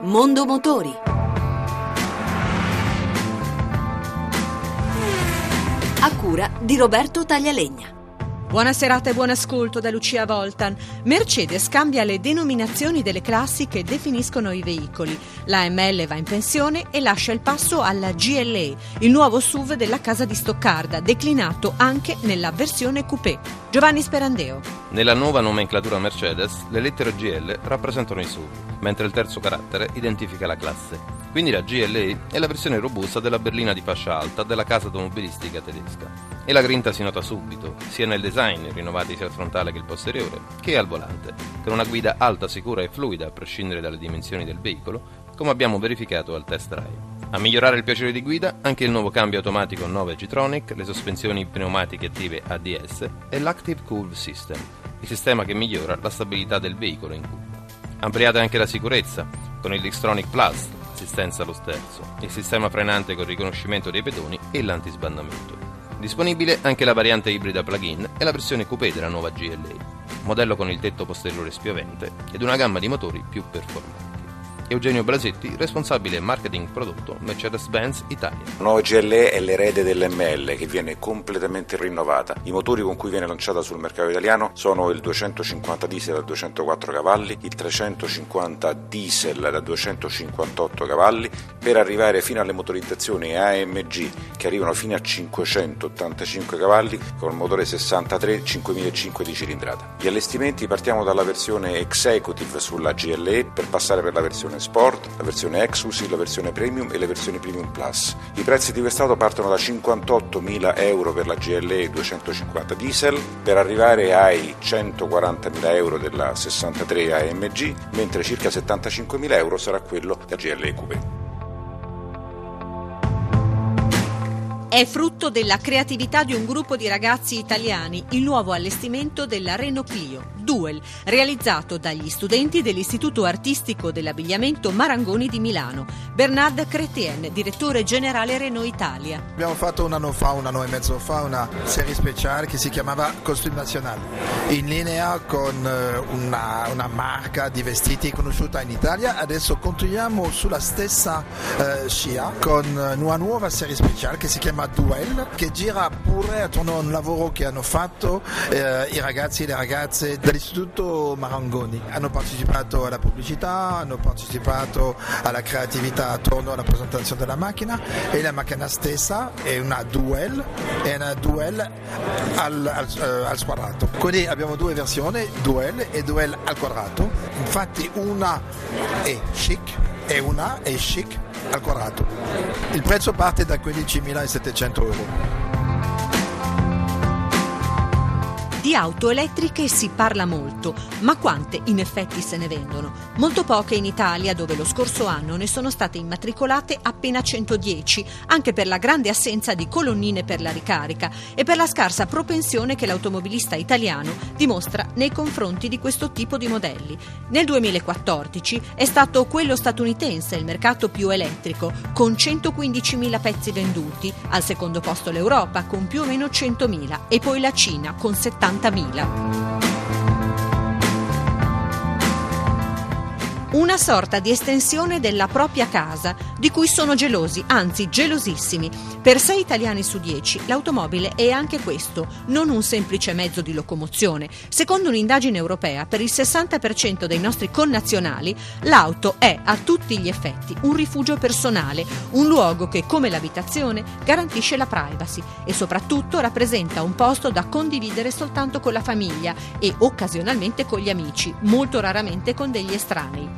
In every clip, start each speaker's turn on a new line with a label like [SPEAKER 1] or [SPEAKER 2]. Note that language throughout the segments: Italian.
[SPEAKER 1] Mondo Motori. A cura di Roberto Taglialegna.
[SPEAKER 2] Buona serata e buon ascolto da Lucia Voltan. Mercedes cambia le denominazioni delle classi che definiscono i veicoli. La ML va in pensione e lascia il passo alla GLE, il nuovo SUV della casa di Stoccarda, declinato anche nella versione coupé. Giovanni Sperandeo.
[SPEAKER 3] Nella nuova nomenclatura Mercedes, le lettere GL rappresentano i SUV, mentre il terzo carattere identifica la classe. Quindi la GLE è la versione robusta della berlina di fascia alta della casa automobilistica tedesca. E la grinta si nota subito, sia nel design, rinnovati sia il frontale che il posteriore, che al volante, con una guida alta, sicura e fluida a prescindere dalle dimensioni del veicolo, come abbiamo verificato al test drive. A migliorare il piacere di guida anche il nuovo cambio automatico 9 G-Tronic, le sospensioni pneumatiche attive ADS e l'Active Curve System, il sistema che migliora la stabilità del veicolo in curva. Ampliate anche la sicurezza con il Dixtronic Plus, assistenza allo sterzo, il sistema frenante con riconoscimento dei pedoni e l'antisbandamento. Disponibile anche la variante ibrida plug-in e la versione coupé della nuova GLA, modello con il tetto posteriore spiovente ed una gamma di motori più performanti. Eugenio Blasetti, responsabile marketing prodotto Mercedes-Benz Italia.
[SPEAKER 4] La nuova GLE è l'erede dell'ML che viene completamente rinnovata. I motori con cui viene lanciata sul mercato italiano sono il 250 diesel da 204 cavalli, il 350 diesel da 258 cavalli, per arrivare fino alle motorizzazioni AMG che arrivano fino a 585 cavalli con il motore 63 5005 di cilindrata. Gli allestimenti partiamo dalla versione Executive sulla GLE per passare per la versione versione Sport, la versione Exus, la versione Premium e le versioni Premium Plus. I prezzi di quest'auto partono da 58.000 euro per la GLE 250 diesel per arrivare ai 140.000 euro della 63 AMG, mentre circa 75.000 euro sarà quello della GLE Coupé.
[SPEAKER 2] È frutto della creatività di un gruppo di ragazzi italiani il nuovo allestimento della Renault Clio, Duel, realizzato dagli studenti dell'Istituto Artistico dell'Abbigliamento Marangoni di Milano. Bernard Cretien, direttore generale Renault Italia.
[SPEAKER 5] Abbiamo fatto un anno fa, un anno e mezzo fa, una serie speciale che si chiamava Costume Nazionale, in linea con eh, una, una marca di vestiti conosciuta in Italia. Adesso continuiamo sulla stessa eh, scia con una nuova serie speciale che si chiama Duel che gira pure attorno a un lavoro che hanno fatto eh, i ragazzi e le ragazze dell'Istituto Marangoni. Hanno partecipato alla pubblicità, hanno partecipato alla creatività attorno alla presentazione della macchina e la macchina stessa è una Duel, è una Duel al, al, uh, al quadrato. Quindi abbiamo due versioni, Duel e Duel al quadrato. Infatti una è chic e una è chic al quadrato. Il prezzo parte da 15.700 euro.
[SPEAKER 2] Di auto elettriche si parla molto, ma quante in effetti se ne vendono? Molto poche in Italia, dove lo scorso anno ne sono state immatricolate appena 110, anche per la grande assenza di colonnine per la ricarica e per la scarsa propensione che l'automobilista italiano dimostra nei confronti di questo tipo di modelli. Nel 2014 è stato quello statunitense il mercato più elettrico, con 115.000 pezzi venduti, al secondo posto l'Europa con più o meno 100.000 e poi la Cina con 70.000. 40.000. Una sorta di estensione della propria casa, di cui sono gelosi, anzi gelosissimi. Per 6 italiani su 10 l'automobile è anche questo, non un semplice mezzo di locomozione. Secondo un'indagine europea, per il 60% dei nostri connazionali, l'auto è a tutti gli effetti un rifugio personale, un luogo che, come l'abitazione, garantisce la privacy e soprattutto rappresenta un posto da condividere soltanto con la famiglia e occasionalmente con gli amici, molto raramente con degli estranei.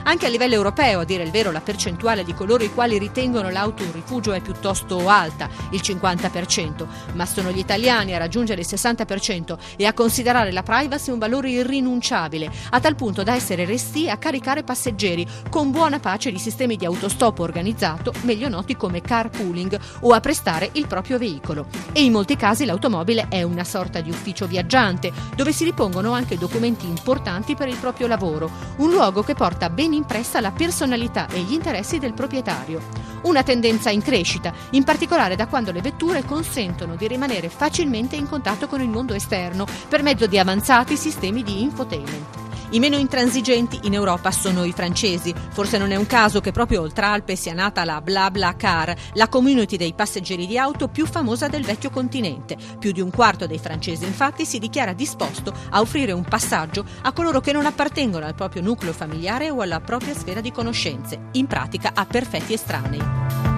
[SPEAKER 2] Anche a livello europeo, a dire il vero, la percentuale di coloro i quali ritengono l'auto un rifugio è piuttosto alta, il 50%, ma sono gli italiani a raggiungere il 60% e a considerare la privacy un valore irrinunciabile, a tal punto da essere resti a caricare passeggeri con buona pace di sistemi di autostop organizzato, meglio noti come carpooling, o a prestare il proprio veicolo. E in molti casi l'automobile è una sorta di ufficio viaggiante, dove si ripongono anche documenti importanti per il proprio lavoro, un luogo che porta ben ben impressa la personalità e gli interessi del proprietario. Una tendenza in crescita, in particolare da quando le vetture consentono di rimanere facilmente in contatto con il mondo esterno per mezzo di avanzati sistemi di infotainment. I meno intransigenti in Europa sono i francesi. Forse non è un caso che proprio oltre Alpe sia nata la BlaBlaCar, la community dei passeggeri di auto più famosa del vecchio continente. Più di un quarto dei francesi infatti si dichiara disposto a offrire un passaggio a coloro che non appartengono al proprio nucleo familiare o alla propria sfera di conoscenze, in pratica a perfetti estranei.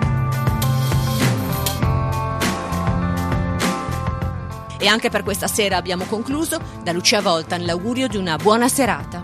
[SPEAKER 2] E anche per questa sera abbiamo concluso. Da Lucia Voltan l'augurio di una buona serata.